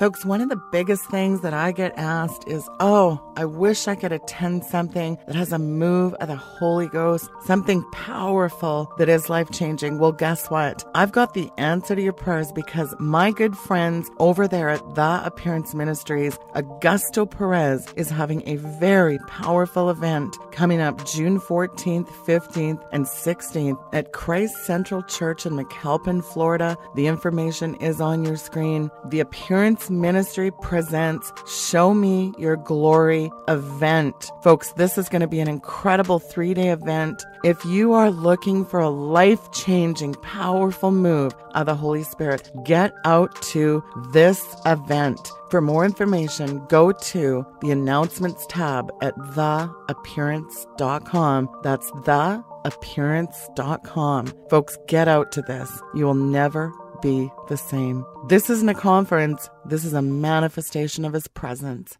Folks, one of the biggest things that I get asked is, oh, I wish I could attend something that has a move of the Holy Ghost, something powerful that is life changing. Well, guess what? I've got the answer to your prayers because my good friends over there at The Appearance Ministries, Augusto Perez, is having a very powerful event coming up June 14th, 15th, and 16th at Christ Central Church in McAlpin, Florida. The information is on your screen. The Appearance Ministry presents Show Me Your Glory event. Folks, this is going to be an incredible three day event. If you are looking for a life changing, powerful move of the Holy Spirit, get out to this event. For more information, go to the announcements tab at theappearance.com. That's theappearance.com. Folks, get out to this. You will never be the same. This isn't a conference, this is a manifestation of His presence.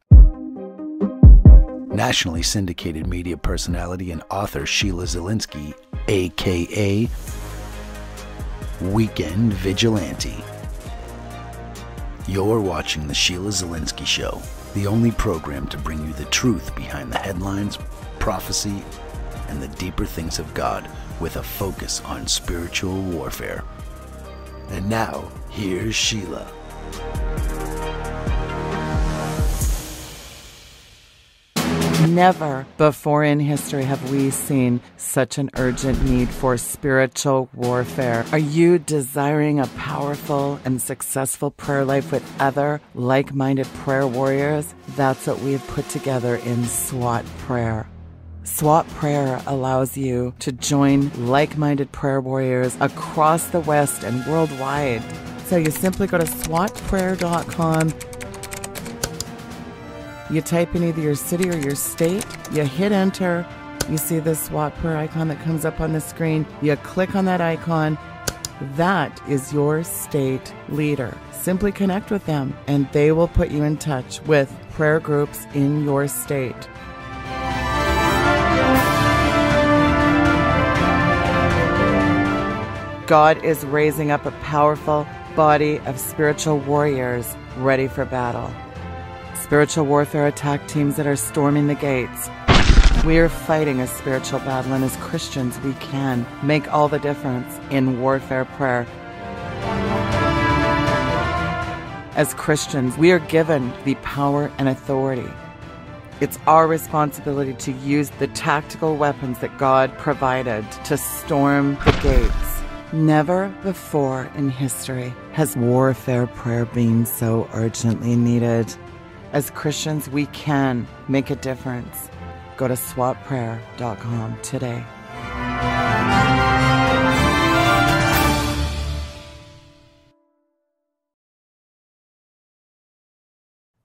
Nationally syndicated media personality and author Sheila Zilinsky, aka Weekend Vigilante. You're watching The Sheila Zilinsky Show, the only program to bring you the truth behind the headlines, prophecy, and the deeper things of God with a focus on spiritual warfare. And now, here's Sheila. Never before in history have we seen such an urgent need for spiritual warfare. Are you desiring a powerful and successful prayer life with other like minded prayer warriors? That's what we have put together in SWAT Prayer. SWAT Prayer allows you to join like minded prayer warriors across the West and worldwide. So you simply go to SWATprayer.com. You type in either your city or your state, you hit enter, you see the SWAT Prayer icon that comes up on the screen, you click on that icon. That is your state leader. Simply connect with them and they will put you in touch with prayer groups in your state. God is raising up a powerful body of spiritual warriors ready for battle. Spiritual warfare attack teams that are storming the gates. We are fighting a spiritual battle, and as Christians, we can make all the difference in warfare prayer. As Christians, we are given the power and authority. It's our responsibility to use the tactical weapons that God provided to storm the gates. Never before in history has warfare prayer been so urgently needed. As Christians, we can make a difference. Go to swatprayer.com today.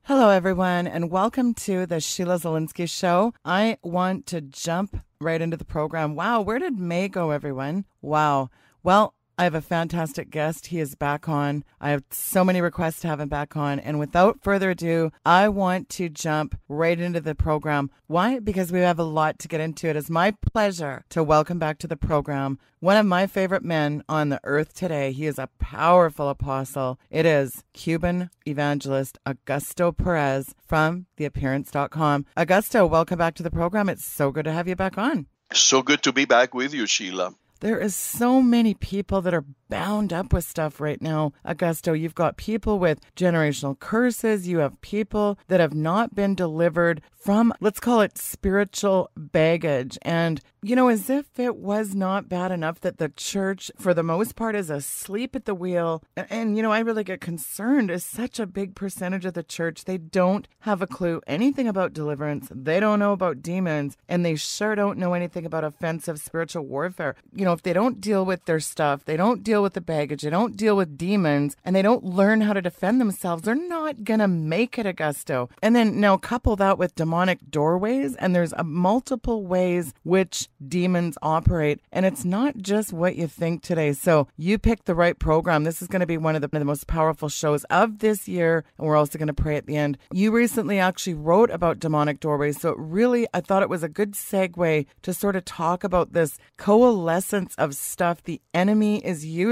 Hello, everyone, and welcome to the Sheila Zilinsky Show. I want to jump right into the program. Wow, where did May go, everyone? Wow. Well, I have a fantastic guest. He is back on. I have so many requests to have him back on. And without further ado, I want to jump right into the program. Why? Because we have a lot to get into. It is my pleasure to welcome back to the program one of my favorite men on the earth today. He is a powerful apostle. It is Cuban evangelist Augusto Perez from theappearance.com. Augusto, welcome back to the program. It's so good to have you back on. So good to be back with you, Sheila. There is so many people that are bound up with stuff right now. Augusto, you've got people with generational curses. You have people that have not been delivered from, let's call it spiritual baggage. And, you know, as if it was not bad enough that the church, for the most part, is asleep at the wheel. And, you know, I really get concerned is such a big percentage of the church. They don't have a clue anything about deliverance. They don't know about demons. And they sure don't know anything about offensive spiritual warfare. You know, if they don't deal with their stuff, they don't deal with the baggage, they don't deal with demons, and they don't learn how to defend themselves, they're not going to make it, Augusto. And then now couple that with demonic doorways, and there's a multiple ways which demons operate, and it's not just what you think today. So you picked the right program. This is going to be one of the, the most powerful shows of this year, and we're also going to pray at the end. You recently actually wrote about demonic doorways, so it really, I thought it was a good segue to sort of talk about this coalescence of stuff the enemy is using,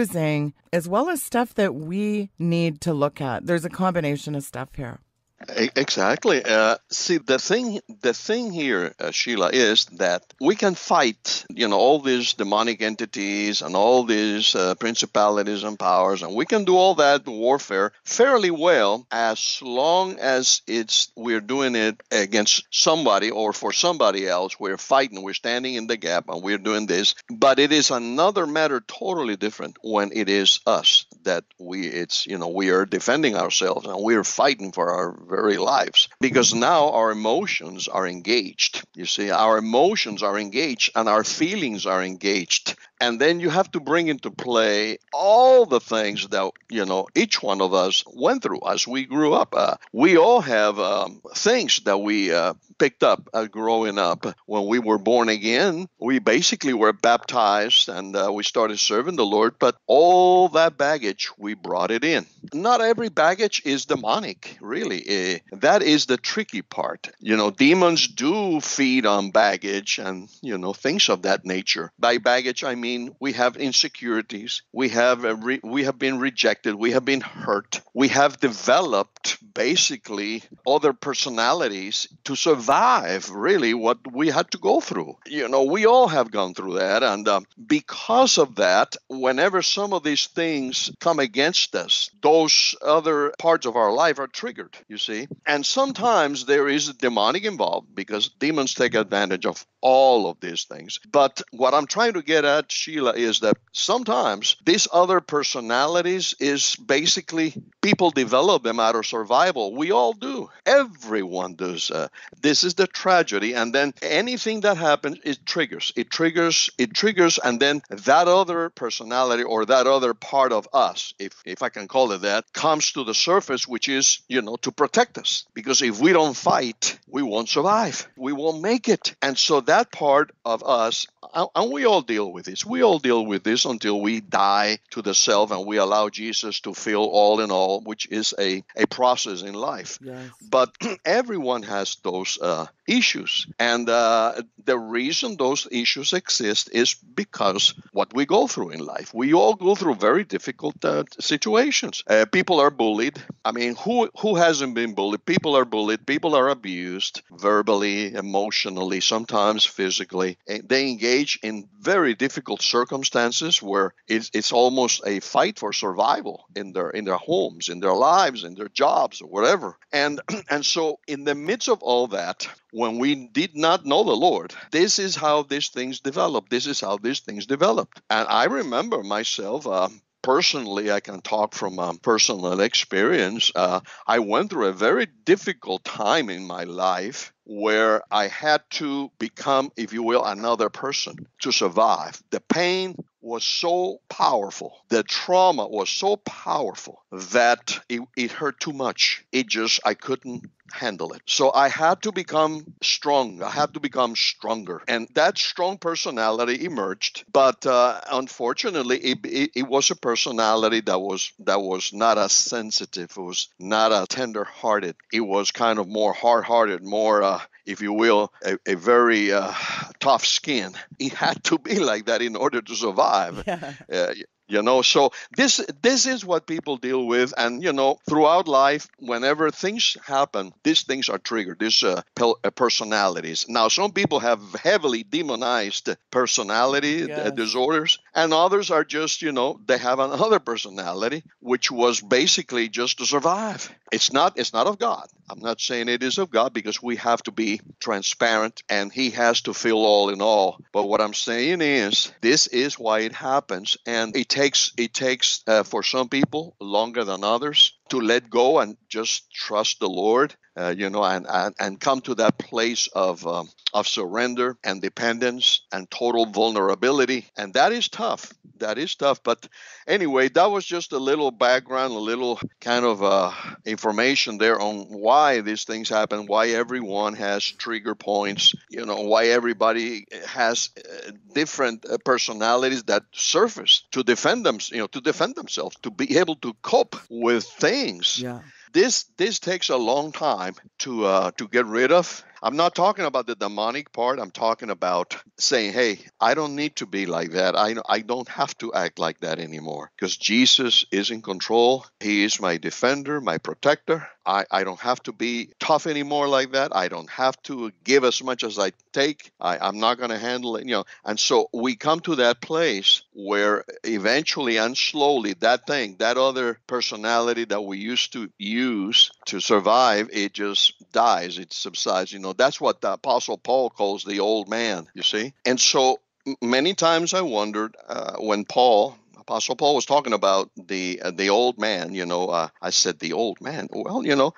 as well as stuff that we need to look at. There's a combination of stuff here. Exactly. Uh, see, the thing, the thing here, uh, Sheila, is that we can fight, you know, all these demonic entities and all these uh, principalities and powers, and we can do all that warfare fairly well as long as it's we're doing it against somebody or for somebody else. We're fighting, we're standing in the gap, and we're doing this. But it is another matter, totally different, when it is us that we, it's you know, we are defending ourselves and we're fighting for our very lives because now our emotions are engaged. You see, our emotions are engaged and our feelings are engaged. And then you have to bring into play all the things that, you know, each one of us went through as we grew up. Uh, we all have um, things that we uh, picked up uh, growing up. When we were born again, we basically were baptized and uh, we started serving the Lord, but all that baggage, we brought it in. Not every baggage is demonic, really. Eh, that is the tricky part. You know, demons do feed on baggage and, you know, things of that nature. By baggage, I mean we have insecurities, we have, re- we have been rejected, we have been hurt, we have developed basically other personalities to survive really what we had to go through. You know, we all have gone through that. And um, because of that, whenever some of these things come against us, those other parts of our life are triggered, you see. And sometimes there is demonic involved because demons take advantage of all of these things. But what I'm trying to get at, Sheila, is that sometimes these other personalities is basically people develop them out of survival. We all do. Everyone does. Uh, this is the tragedy. And then anything that happens, it triggers. It triggers. It triggers. And then that other personality or that other part of us, if if I can call it that, comes to the surface, which is you know to protect us. Because if we don't fight, we won't survive. We won't make it. And so that part of us, and we all deal with this. We all deal with this until we die to the self and we allow Jesus to fill all in all, which is a, a process in life. Yes. But everyone has those uh, issues. And uh, the reason those issues exist is because what we go through in life. We all go through very difficult uh, situations. Uh, people are bullied. I mean, who, who hasn't been bullied? People are bullied. People are abused verbally, emotionally, sometimes physically. They engage in very difficult circumstances where it's, it's almost a fight for survival in their in their homes, in their lives, in their jobs, or whatever. And and so in the midst of all that, when we did not know the Lord, this is how these things developed. This is how these things developed. And I remember myself. Uh, personally, I can talk from um, personal experience. Uh, I went through a very difficult time in my life where I had to become, if you will, another person to survive. The pain was so powerful, the trauma was so powerful that it, it hurt too much. It just, I couldn't handle it. So I had to become strong. I had to become stronger. And that strong personality emerged. But uh, unfortunately, it, it, it, was a personality that was that was not as sensitive. It was not as tender-hearted. It was kind of more hard-hearted, more, uh, if you will, a, a very uh, tough skin. It had to be like that in order to survive. Yeah. You know? So this this is what people deal with. And you know throughout life whenever things happen these things are triggered these uh, pel- uh, personalities. Now some people have heavily demonized personality uh, yes. disorders and others are just you know they have another personality which was basically just to survive. It's not it's not of god. I'm not saying it is of god because we have to be transparent and he has to fill all in all. But what i'm saying is this is why it happens. And it takes it takes uh, for some people longer than others to let go and just trust the Lord, uh, you know, and, and, and come to that place of, um, of surrender and dependence and total vulnerability. And that is tough. That is tough. But anyway, that was just a little background, a little kind of uh, information there on why these things happen, why everyone has trigger points, you know, why everybody has uh, different uh, personalities that surface to defend them, you know, to defend themselves, to be able to cope with things. Yeah. This this takes a long time to uh, to get rid of I'm not talking about the demonic part. I'm talking about saying, hey, I don't need to be like that. I, I don't have to act like that anymore because Jesus is in control. He is my defender, my protector. I, I don't have to be tough anymore like that. I don't have to give as much as I take. I, I'm not going to handle it, you know. And so we come to that place where eventually and slowly that thing, that other personality that we used to use to survive, it just dies, it subsides. You know, that's what the Apostle Paul calls the old man, you see. And so many times I wondered uh, when Paul Apostle Paul was talking about the uh, the old man. You know, uh, I said the old man. Well, you know,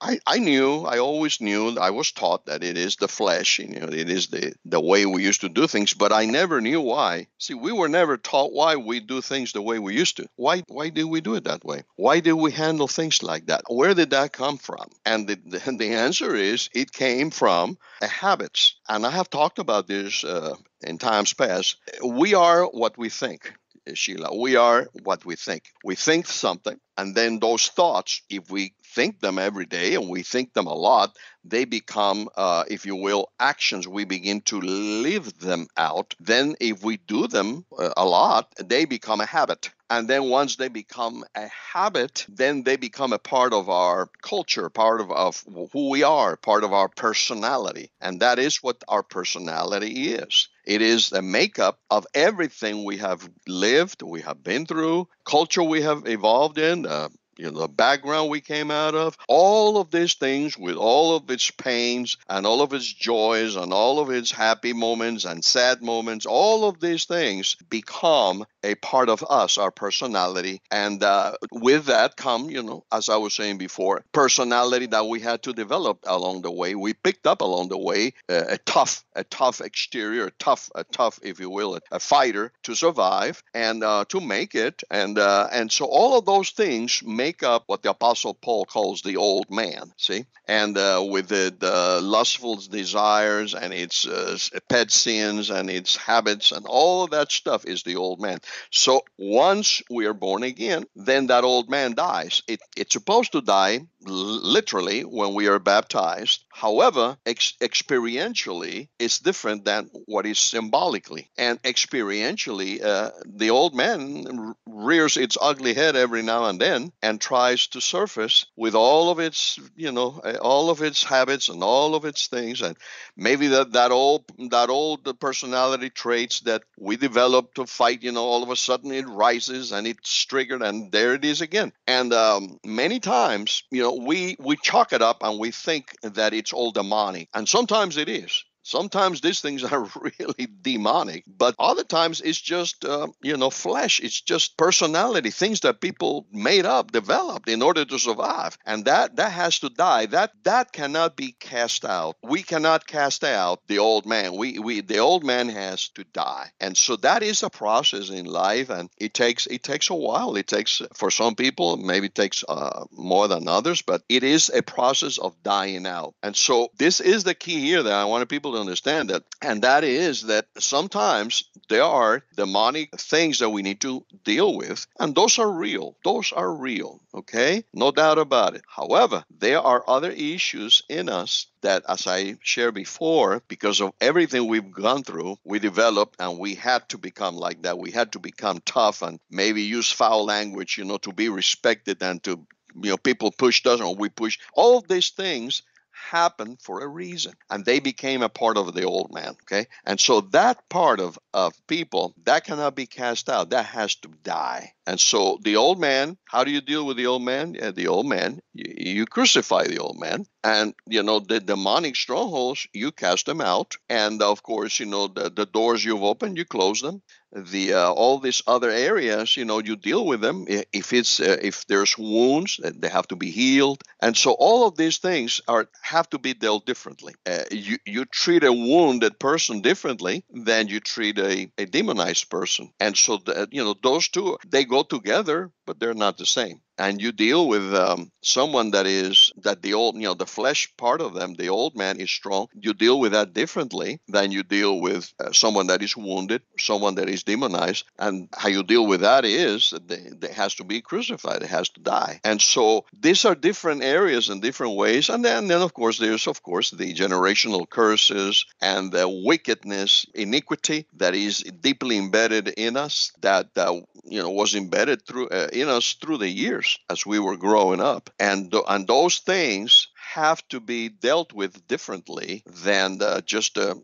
I, I knew, I always knew, I was taught that it is the flesh, you know, it is the, the way we used to do things, but I never knew why. See, we were never taught why we do things the way we used to. Why, why did we do it that way? Why did we handle things like that? Where did that come from? And the, the, the answer is it came from habits. And I have talked about this uh, in times past. We are what we think. Sheila. We are what we think. We think something, and then those thoughts, if we think them every day and we think them a lot, they become, uh, if you will, actions. We begin to live them out. Then, if we do them uh, a lot, they become a habit. And then once they become a habit, then they become a part of our culture, part of, of who we are, part of our personality. And that is what our personality is. It is the makeup of everything we have lived, we have been through, culture we have evolved in, uh, you know, the background we came out of, all of these things with all of its pains and all of its joys and all of its happy moments and sad moments, all of these things become a part of us, our personality. And uh, with that come, you know, as I was saying before, personality that we had to develop along the way. We picked up along the way uh, a tough, a tough exterior, a tough, a tough, if you will, a, a fighter to survive and uh, to make it. And uh, and so all of those things make make up what the Apostle Paul calls the old man, see? And uh, with the, the, lustful desires and its uh, pet sins and its habits and all of that stuff is the old man. So once we are born again, then that old man dies. It, it's supposed to die literally when we are baptized. However, ex- experientially, it's different than what is symbolically. And experientially, uh, the old man rears its ugly head every now and then and tries to surface with all of its, you know, all of its habits and all of its things, and maybe that that old that old personality traits that we developed to fight, you know, all of a sudden it rises and it's triggered, and there it is again. And um, many times, you know, we we chalk it up and we think that it's all demonic, and sometimes it is. Sometimes these things are really demonic, but other times it's just, uh, you know, flesh. It's just personality, things that people made up, developed in order to survive. And that, that has to die. That, that cannot be cast out. We cannot cast out the old man. We, we, the old man has to die. And so that is a process in life. And it takes, it takes a while. It takes, for some people, maybe it takes uh, more than others, but it is a process of dying out. And so this is the key here that I want people understand that. And that is that sometimes there are demonic things that we need to deal with, and those are real. Those are real, okay? No doubt about it. However, there are other issues in us that, as I shared before, because of everything we've gone through, we developed and we had to become like that. We had to become tough and maybe use foul language, you know, to be respected and to, you know, people pushed us or we pushed. All these things happened for a reason and they became a part of the old man okay? And so that part of of people that cannot be cast out that has to die. And so the old man how do you deal with the old man? Yeah, the old man you, you crucify the old man and you know the demonic strongholds you cast them out and of course you know the, the doors you've opened you close them the uh, all these other areas you know you deal with them. If it's uh, if there's wounds they have to be healed. And so all of these things are have to be dealt differently. Uh, you you treat a wounded person differently than you treat a, a demonized person. And so that you know those two they go together but they're not the same and you deal with um, someone that is that the old, you know, the flesh part of them, the old man is strong. You deal with that differently than you deal with uh, someone that is wounded, someone that is demonized, and how you deal with that is that it has to be crucified, it has to die. And so these are different areas and different ways. And then, then of course, there's of course the generational curses and the wickedness, iniquity that is deeply embedded in us that uh, you know was embedded through uh, in us through the years as we were growing up and and those things have to be dealt with differently than uh, just uh,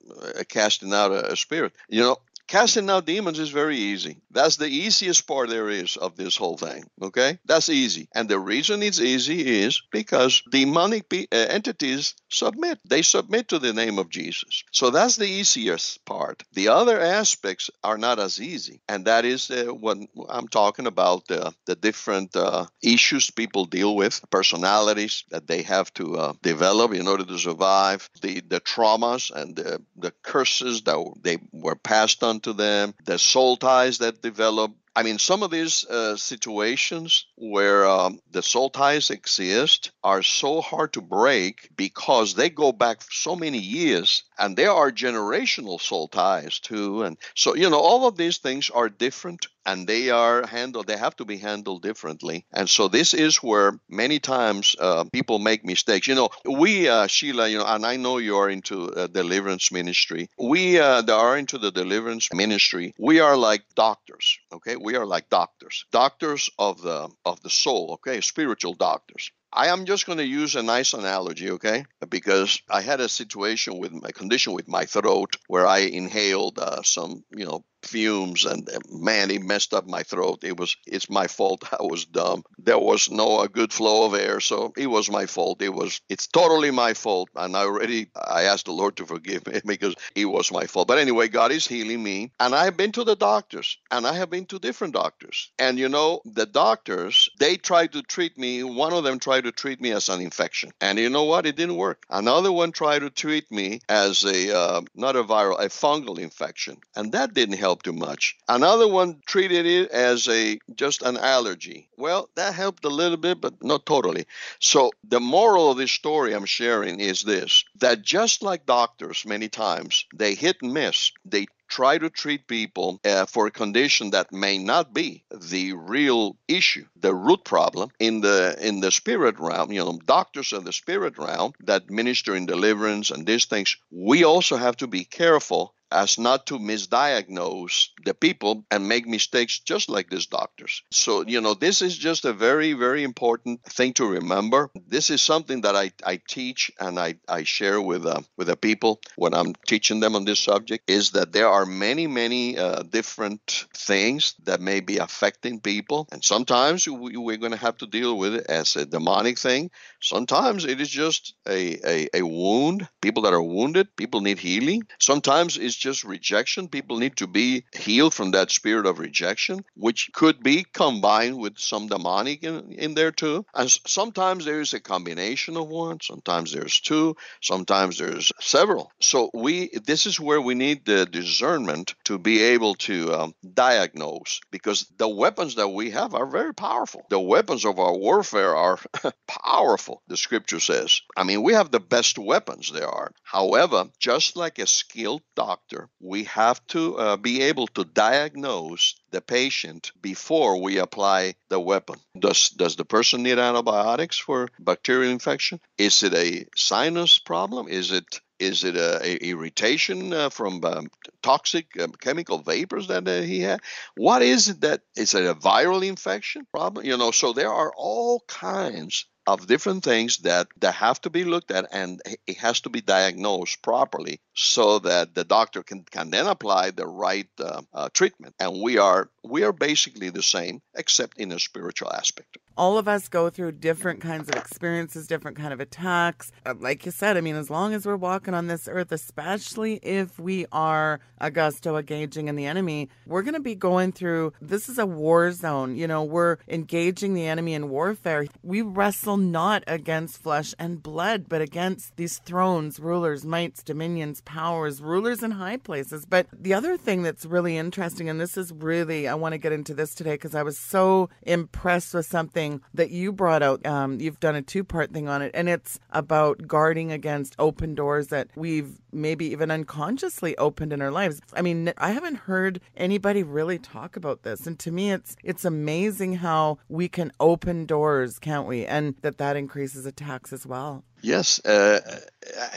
casting out a, a, spirit. You know, Casting out demons is very easy. That's the easiest part there is of this whole thing. Okay? That's easy. And the reason it's easy is because demonic uh, entities submit. They submit to the name of Jesus. So that's the easiest part. The other aspects are not as easy. And that is uh, what I'm talking about uh, the different uh, issues people deal with, personalities that they have to uh, develop in order to survive, the, the traumas and the, the curses that they were passed on to them, the soul ties that develop. I mean, some of these uh, situations where um, the soul ties exist are so hard to break because they go back so many years and there are generational soul ties too. And so, you know, all of these things are different and they are handled they have to be handled differently. And so this is where many times uh, people make mistakes. You know we uh, sheila you know and i know you are into uh, deliverance ministry. We uh, that are into the deliverance ministry we are like doctors okay? We are like doctors doctors of the of the soul okay? Spiritual doctors. I am just going to use a nice analogy, okay? Because I had a situation with my condition with my throat where I inhaled uh, some, you know, fumes and man he messed up my throat. It was it's my fault i was dumb. There was no a good flow of air so it was my fault. It was it's totally my fault. And i already i asked the lord to forgive me because it was my fault. But anyway god is healing me. And i've been to the doctors. And i have been to different doctors. And you know the doctors they tried to treat me. One of them tried to treat me as an infection. And you know what? It didn't work. Another one tried to treat me as a uh, not a viral a fungal infection. And that didn't help too much. Another one treated it as a just an allergy. Well, that helped a little bit, but not totally. So the moral of this story I'm sharing is this: that just like doctors, many times they hit and miss. They try to treat people uh, for a condition that may not be the real issue the root problem in the in the spirit realm you know doctors of the spirit realm that minister in deliverance and these things we also have to be careful as not to misdiagnose the people and make mistakes just like these doctors. So, you know, this is just a very, very important thing to remember. This is something that I, I teach and I, I share with, uh, with the people when I'm teaching them on this subject is that there are many, many uh, different things that may be affecting people. And sometimes we, we're going to have to deal with it as a demonic thing. Sometimes it is just a, a, a wound. People that are wounded, people need healing. Sometimes it's just rejection. People need to be healed from that spirit of rejection, which could be combined with some demonic in, in there too. And sometimes there's a combination of one, sometimes there's two, sometimes there's several. So we this is where we need the discernment to be able to um, diagnose because the weapons that we have are very powerful. The weapons of our warfare are powerful, the scripture says. I mean, we have the best weapons there are. However, just like a skilled doctor, doctor, we have to uh, be able to diagnose the patient before we apply the weapon. Does does the person need antibiotics for bacterial infection? Is it a sinus problem? Is it is it a, a irritation uh, from um, toxic um, chemical vapors that uh, he had? What is it that is it a viral infection problem? You know, so there are all kinds of different things that, that have to be looked at and it has to be diagnosed properly so that the doctor can, can then apply the right uh, uh, treatment. And we are we are basically the same except in a spiritual aspect all of us go through different kinds of experiences, different kind of attacks. Uh, like you said, I mean, as long as we're walking on this earth, especially if we are Augusto engaging in the enemy, we're going to be going through. This is a war zone. You know, we're engaging the enemy in warfare. We wrestle not against flesh and blood, but against these thrones, rulers, mights, dominions, powers, rulers in high places. But the other thing that's really interesting, and this is really, I want to get into this today because I was so impressed with something thing that you brought out. Um, you've done a two part thing on it, and it's about guarding against open doors that we've maybe even unconsciously opened in our lives. I mean, I haven't heard anybody really talk about this, and to me, it's it's amazing how we can open doors, can't we? And that that increases attacks as well. Yes, uh,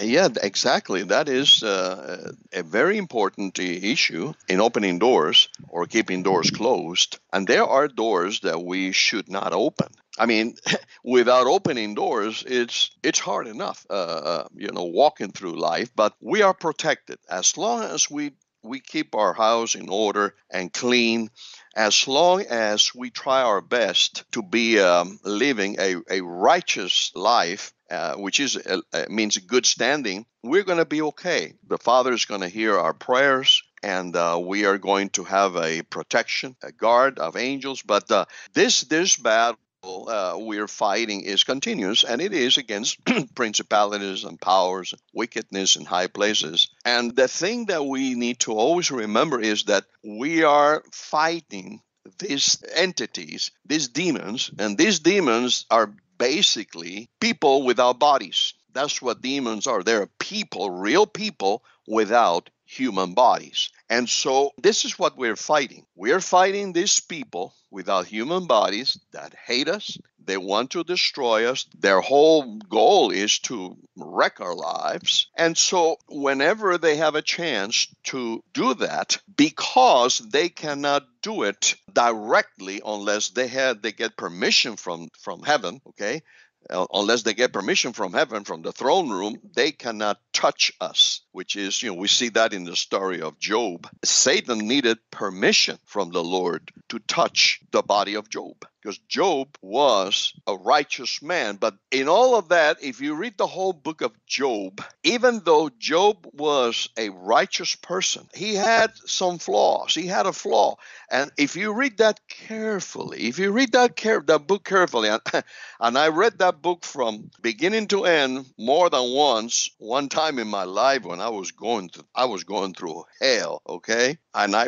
yeah, exactly. That is uh, a very important issue in opening doors or keeping doors closed. And there are doors that we should not open. I mean, without opening doors, it's it's hard enough, uh, uh, you know, walking through life. But we are protected as long as we we keep our house in order and clean as long as we try our best to be um, living a, a righteous life uh, which is uh, uh, means good standing, we're going to be okay. The Father is going to hear our prayers, and uh, we are going to have a protection, a guard of angels. But uh, this this battle. Uh, we're fighting is continuous, and it is against principalities and powers, wickedness in high places. And the thing that we need to always remember is that we are fighting these entities, these demons, and these demons are basically people without bodies. That's what demons are. They're people, real people without human bodies. And so this is what we're fighting. We're fighting these people without human bodies that hate us. They want to destroy us. Their whole goal is to wreck our lives. And so whenever they have a chance to do that, because they cannot do it directly unless they had they get permission from from heaven, okay? Unless they get permission from heaven from the throne room they cannot touch us which is you know we see that in the story of job satan needed permission from the lord to touch the body of job because Job was a righteous man. But in all of that, if you read the whole book of Job, even though Job was a righteous person, he had some flaws. He had a flaw. And if you read that carefully, if you read that, care, that book carefully, and, and I read that book from beginning to end more than once, one time in my life when I was going through, I was going through hell, okay? And I,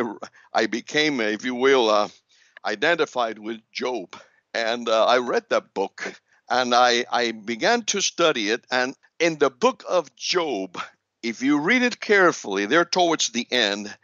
I became, if you will, uh, identified with Job. And uh, I read that book and I, I began to study it. And in the book of Job, if you read it carefully, there towards the end,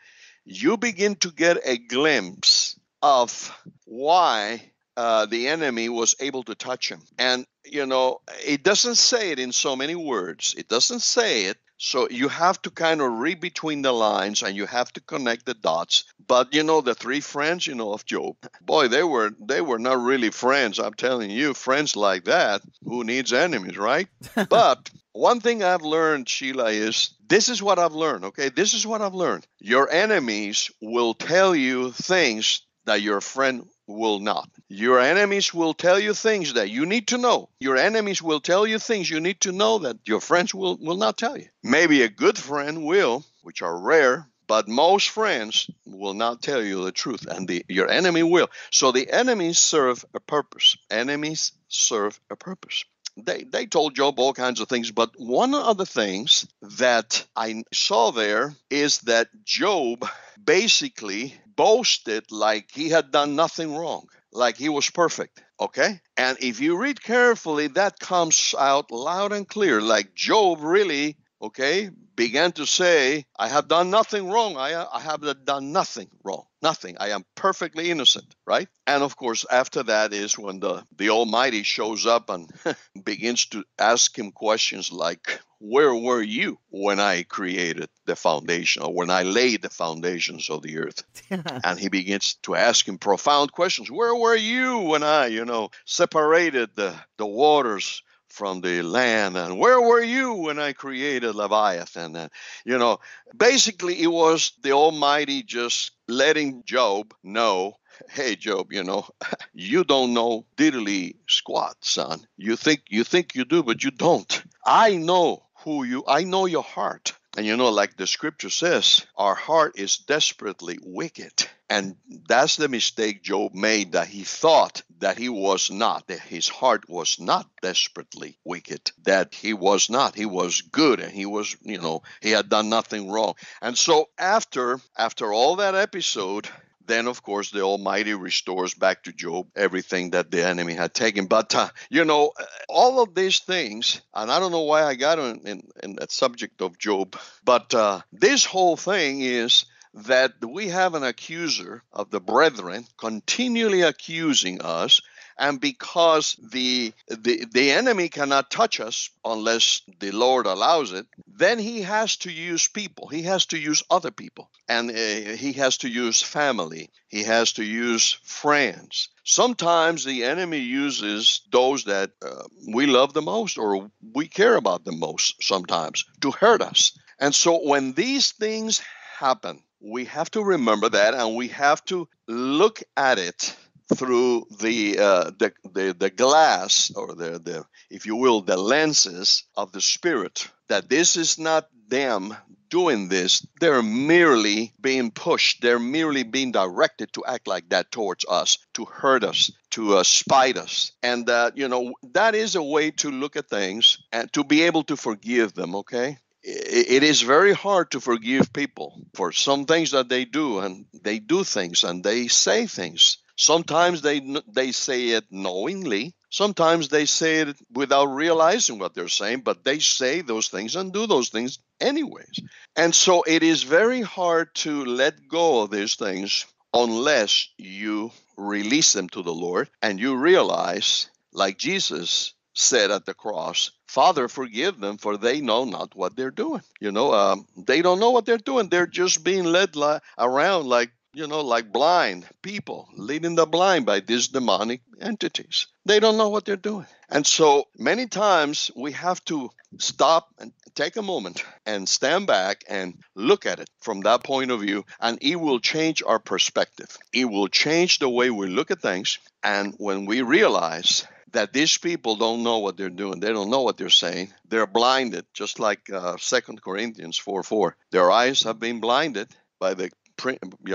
you begin to get a glimpse of why uh, the enemy was able to touch him. And, you know, it doesn't say it in so many words, it doesn't say it, so you have to kind of read between the lines and you have to connect the dots. But you know the three friends, you know, of Job. Boy, they were they were not really friends. I'm telling you, friends like that, who needs enemies, right? but one thing I've learned, Sheila, is this is what I've learned, okay? This is what I've learned. Your enemies will tell you things that your friend will not. Your enemies will tell you things that you need to know. Your enemies will tell you things you need to know that your friends will, will not tell you. Maybe a good friend will, which are rare, but most friends will not tell you the truth, and the, your enemy will. So the enemies serve a purpose. Enemies serve a purpose. They, they told Job all kinds of things, but one of the things that I saw there is that Job basically boasted like he had done nothing wrong, like he was perfect. Okay? And if you read carefully, that comes out loud and clear. Like Job really, okay, began to say, I have done nothing wrong. I, I have done nothing wrong. Nothing. I am perfectly innocent, right? And of course, after that is when the, the Almighty shows up and begins to ask him questions like, Where were you when I created the foundation or when I laid the foundations of the earth? and he begins to ask him profound questions. Where were you when I, you know, separated the, the waters from the land and where were you when i created leviathan? And you know basically it was the almighty just letting job know hey job you know you don't know diddly squat son. You think you think you do but you don't. I know who you i know your heart. And you know, like the scripture says, our heart is desperately wicked. And that's the mistake Job made that he thought that he was not, that his heart was not desperately wicked, that he was not. He was good and he was, you know, he had done nothing wrong. And so after after all that episode, then of course the Almighty restores back to Job everything that the enemy had taken. But uh, you know, all of these things, and I don't know why I got in, in, in that subject of Job, but uh, this whole thing is that we have an accuser of the brethren continually accusing us and because the, the the enemy cannot touch us unless the lord allows it then he has to use people. He has to use other people. And uh, he has to use family. He has to use friends. Sometimes the enemy uses those that uh, we love the most or we care about the most sometimes to hurt us. And so when these things happen we have to remember that and we have to look at it through the, uh, the, the the glass or the the if you will the lenses of the spirit that this is not them doing this. They're merely being pushed. They're merely being directed to act like that towards us to hurt us to uh, spite us. And uh, you know that is a way to look at things and to be able to forgive them okay it is very hard to forgive people for some things that they do and they do things and they say things. Sometimes they they say it knowingly. Sometimes they say it without realizing what they're saying but they say those things and do those things anyways. And so it is very hard to let go of these things unless you release them to the lord and you realize like jesus said at the cross, Father, forgive them, for they know not what they're doing. You know, um, they don't know what they're doing. They're just being led li- around like, you know, like blind people, leading the blind by these demonic entities. They don't know what they're doing. And so many times we have to stop and take a moment and stand back and look at it from that point of view, and it will change our perspective. It will change the way we look at things. And when we realize that these people don't know what they're doing. They don't know what they're saying. They're blinded, just like uh, Second Corinthians 4 4. Their eyes have been blinded by the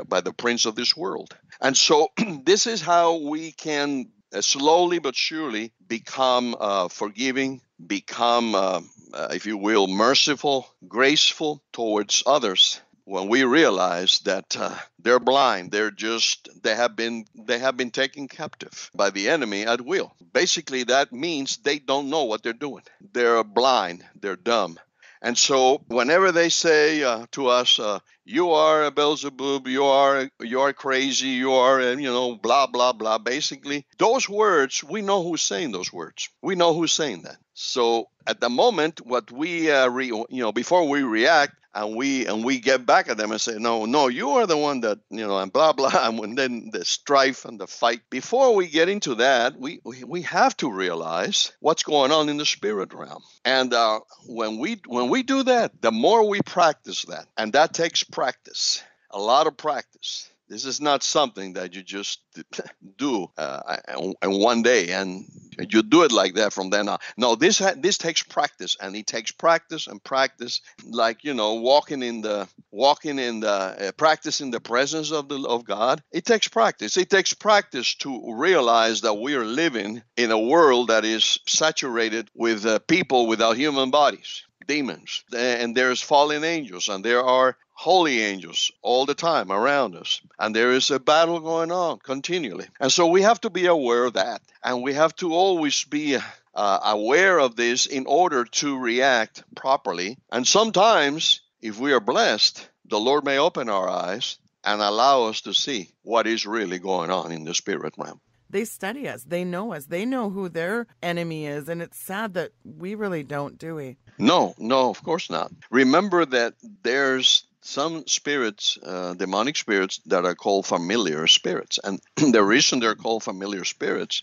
by the prince of this world. And so this is how we can uh, slowly but surely become uh, forgiving, become, uh, uh, if you will, merciful, graceful towards others, when we realize that uh, they're blind they're just they have been they have been taken captive by the enemy at will. Basically that means they don't know what they're doing. They're blind they're dumb. And so whenever they say uh, to us uh, you are a beelzebub you are you are crazy you are uh, you know blah blah blah basically those words we know who's saying those words. We know who's saying that. So at the moment what we uh, re, you know before we react and we and we get back at them and say, no, no, you are the one that you know, and blah blah, and then the strife and the fight. Before we get into that, we we, have to realize what's going on in the spirit realm, and uh, when we when we do that, the more we practice that, and that takes practice, a lot of practice. This is not something that you just do uh, in one day and you do it like that from then on. No, this ha- this takes practice, and it takes practice and practice, like you know, walking in the walking in the uh, practicing the presence of the of God. It takes practice. It takes practice to realize that we are living in a world that is saturated with uh, people without human bodies demons and there's fallen angels and there are holy angels all the time around us. And there is a battle going on continually. And so we have to be aware of that. And we have to always be uh, aware of this in order to react properly. And sometimes, if we are blessed, the Lord may open our eyes and allow us to see what is really going on in the spirit realm. They study us. They know us. They know who their enemy is. And it's sad that we really don't, do we? No, no, of course not. Remember that there's some spirits, uh, demonic spirits, that are called familiar spirits. And the reason they're called familiar spirits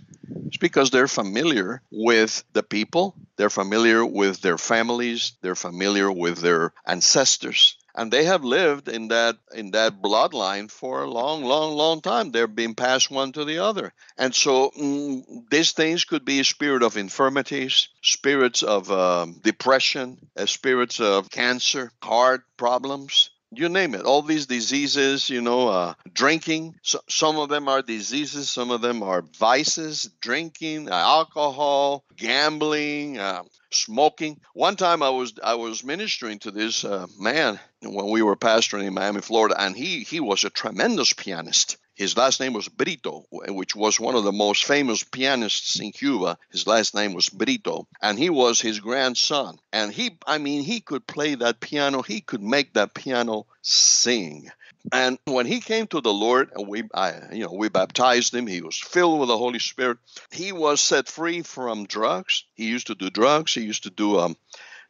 is because they're familiar with the people, they're familiar with their families, they're familiar with their ancestors. And they have lived in that in that bloodline for a long, long, long time. They're being passed one to the other, and so mm, these things could be spirit of infirmities, spirits of um, depression, spirits of cancer, heart problems, you name it. All these diseases, you know, uh, drinking. So, some of them are diseases, some of them are vices. Drinking, uh, alcohol, gambling, uh, smoking. One time I was I was ministering to this uh, man when we were pastoring in Miami, Florida, and he he was a tremendous pianist. His last name was Brito, which was one of the most famous pianists in Cuba. His last name was Brito, and he was his grandson. And he, I mean, he could play that piano. He could make that piano sing. And when he came to the Lord, we, I, you know, we baptized him. He was filled with the Holy Spirit. He was set free from drugs. He used to do drugs. He used to do um,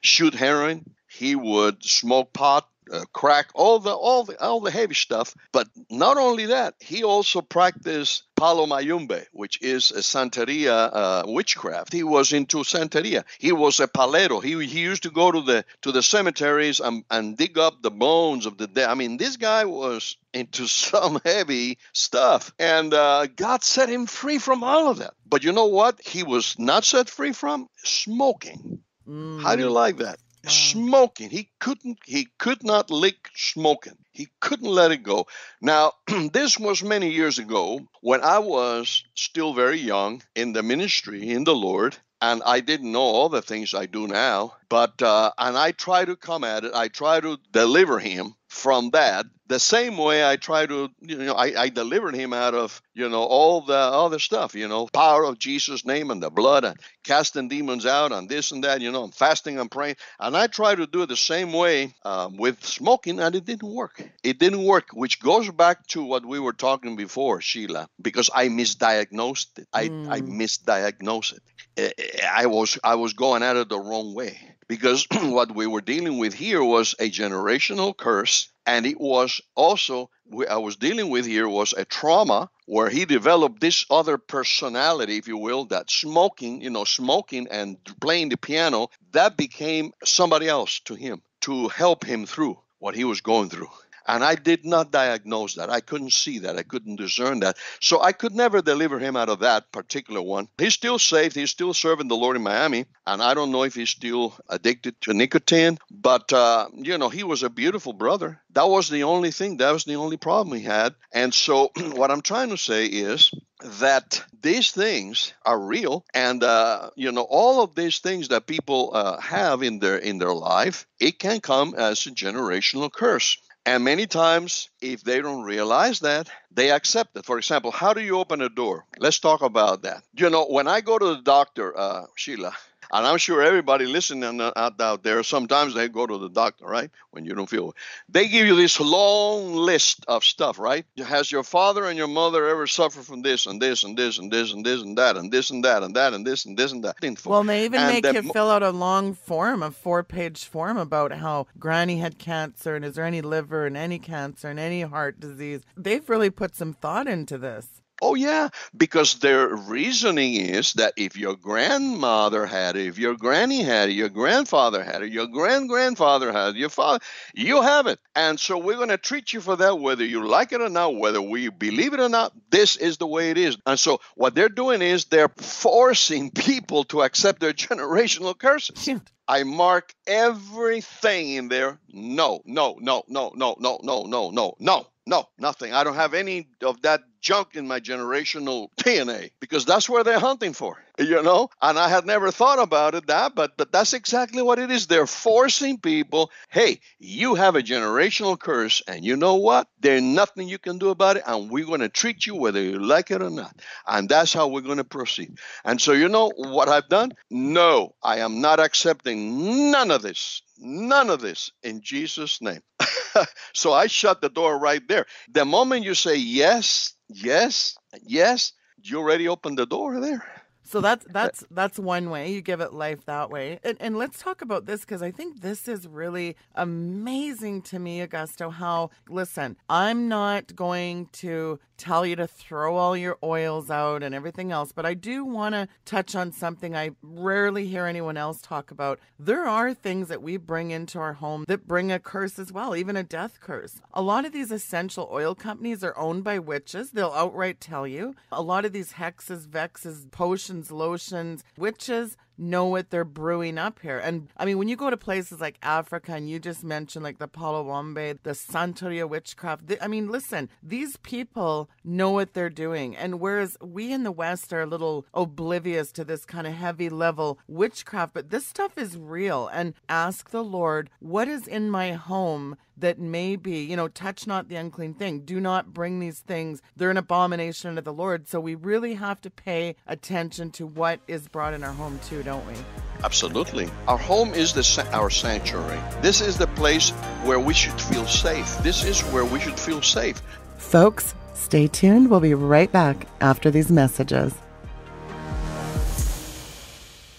shoot heroin. He would smoke pot uh, crack, all the all the all the heavy stuff. But not only that, he also practiced palo mayombe, which is a Santeria uh, witchcraft. He was into Santeria. He was a palero. He, he used to go to the to the cemeteries and, and dig up the bones of the dead. I mean, this guy was into some heavy stuff, and uh, God set him free from all of that. But you know what? He was not set free from smoking. Mm. How do you like that? Smoking. He couldn't he could not lick smoking. He couldn't let it go. Now, this was many years ago when I was still very young in the ministry in the Lord and I didn't know all the things I do now. But uh, and I try to come at it. I try to deliver him from that the same way I try to, you know, I, I delivered him out of, you know, all the other stuff, you know, power of Jesus' name and the blood and casting demons out and this and that, you know, I'm fasting, I'm praying. And I try to do it the same way um, with smoking, and it didn't work. It didn't work, which goes back to what we were talking before, Sheila, because I misdiagnosed it. I, mm. I misdiagnosed it. Eh, eh, I was I was going at it the wrong way because what we were dealing with here was a generational curse and it was also I was dealing with here was a trauma where he developed this other personality, if you will, that smoking, you know, smoking and playing the piano, that became somebody else to him to help him through what he was going through. And I did not diagnose that. I couldn't see that. I couldn't discern that. So I could never deliver him out of that particular one. He's still saved. He's still serving the Lord in Miami. And I don't know if he's still addicted to nicotine. But, uh, you know, he was a beautiful brother. That was the only thing. That was the only problem he had. And so what I'm trying to say is that these things are real and uh, you know all of these things that people uh, have in their in their life it can come as a generational curse and many times, if they don't realize that, they accept it. For example, how do you open a door? Let's talk about that. You know, when I go to the doctor, uh, Sheila, and I'm sure everybody listening out, out there, sometimes they go to the doctor, right? When you don't feel They give you this long list of stuff, right? Has your father and your mother ever suffered from this and this and this and this and this and that and this and that and that and this and this and that? Well, they even and make you fill out a long form, a four page form about how granny had cancer and is there any liver and any cancer and any heart disease. They've really put some thought into this. Oh, yeah, because their reasoning is that if your grandmother had it, if your granny had it, your grandfather had it, your grand grandfather had it, your father, you have it. And so we're going to treat you for that, whether you like it or not, whether we believe it or not. This is the way it is. And so what they're doing is they're forcing people to accept their generational curses. I mark everything in there. No, no, no, no, no, no, no, no, no, no. No, nothing. I don't have any of that junk in my generational DNA because that's where they're hunting for, you know? And I had never thought about it that, but, but that's exactly what it is. They're forcing people, hey, you have a generational curse, and you know what? There's nothing you can do about it, and we're going to treat you whether you like it or not. And that's how we're going to proceed. And so, you know what I've done? No, I am not accepting none of this. None of this in Jesus' name. so I shut the door right there. The moment you say yes, yes, yes, you already opened the door there. So that's that's that's one way you give it life that way. And, and let's talk about this because I think this is really amazing to me, Augusto. How listen, I'm not going to tell you to throw all your oils out and everything else, but I do want to touch on something I rarely hear anyone else talk about. There are things that we bring into our home that bring a curse as well, even a death curse. A lot of these essential oil companies are owned by witches. They'll outright tell you. A lot of these hexes, vexes, potions lotions, lotions. Witches know what they're brewing up here. And I mean, when you go to places like Africa and you just mentioned like the Palo Mayombe, the Santeria witchcraft, I mean, listen, these people know what they're doing. And whereas we in the West are a little oblivious to this kind of heavy level witchcraft, but this stuff is real. And ask the Lord, what is in my home that may be, you know, touch not the unclean thing. Do not bring these things. They're an abomination unto the Lord. So we really have to pay attention to what is brought in our home too, don't we? Absolutely. Our home is the our sanctuary. This is the place where we should feel safe. This is where we should feel safe. Folks, stay tuned. We'll be right back after these messages.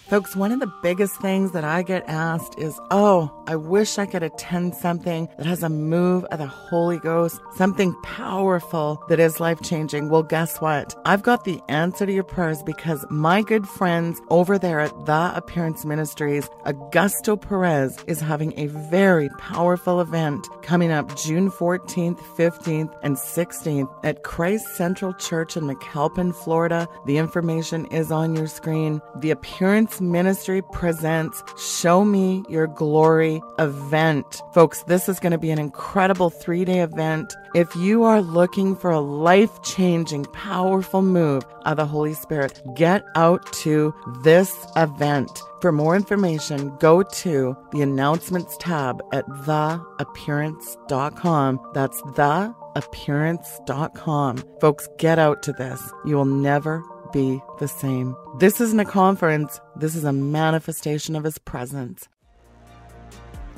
Folks, one of the biggest things that I get asked is, oh, I wish I could attend something that has a move of the Holy Ghost, something powerful that is life changing. Well, guess what? I've got the answer to your prayers because my good friends over there at The Appearance Ministries, Augusto Perez, is having a very powerful event coming up June 14th, 15th, and 16th at Christ Central Church in McAlpin, Florida. The information is on your screen. The Appearance Ministry presents Show Me Your Glory event. Folks, this is going to be an incredible three day event. If you are looking for a life changing, powerful move of the Holy Spirit, get out to this event. For more information, go to the announcements tab at theappearance.com. That's theappearance.com. Folks, get out to this. You will never be the same. This isn't a conference, this is a manifestation of His presence.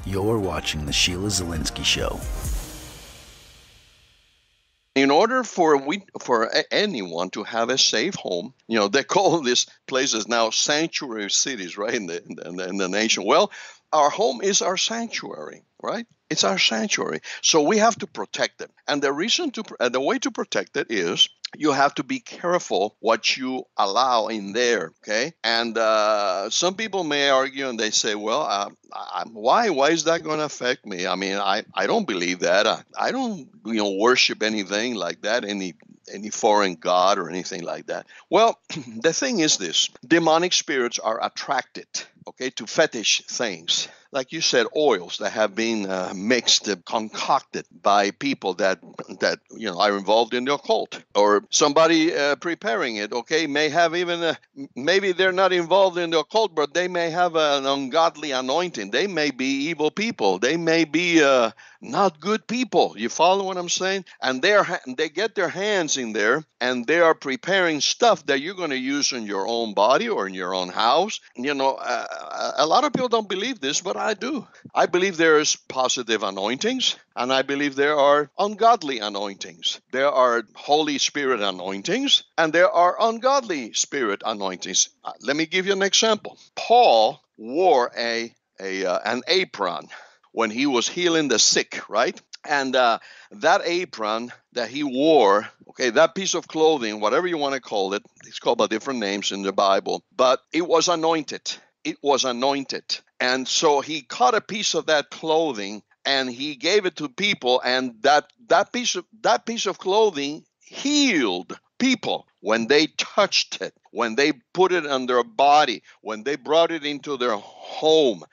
You're watching The Sheila Zilinsky Show. In order for we for anyone to have a safe home, you know they call these places now sanctuary cities, right? In the, in the, in the nation. Well, our home is our sanctuary, right? It's our sanctuary, so we have to protect it. And the reason to uh, the way to protect it is you have to be careful what you allow in there okay? And uh, some people may argue and they say well uh, I, why why is that going to affect me? I mean i i don't believe that. I, I don't you know worship anything like that any any foreign god or anything like that. Well the thing is this demonic spirits are attracted okay to fetish things like you said, oils that have been uh, mixed, uh, concocted by people that that you know are involved in the occult, or somebody uh, preparing it. Okay, may have even a, maybe they're not involved in the occult, but they may have an ungodly anointing. They may be evil people. They may be uh, not good people. You follow what I'm saying? And they're they get their hands in there and they are preparing stuff that you're going to use in your own body or in your own house. You know, uh, a lot of people don't believe this, but I do. I believe there is positive anointings and I believe there are ungodly anointings. There are Holy Spirit anointings and there are ungodly spirit anointings. Uh, let me give you an example. Paul wore a a uh, an apron when he was healing the sick, right? And uh, that apron that he wore, okay, that piece of clothing, whatever you want to call it, it's called by different names in the Bible, but it was anointed. It was anointed. And so he cut a piece of that clothing and he gave it to people, and that that piece of that piece of clothing healed people when they touched it, when they put it on their body, when they brought it into their home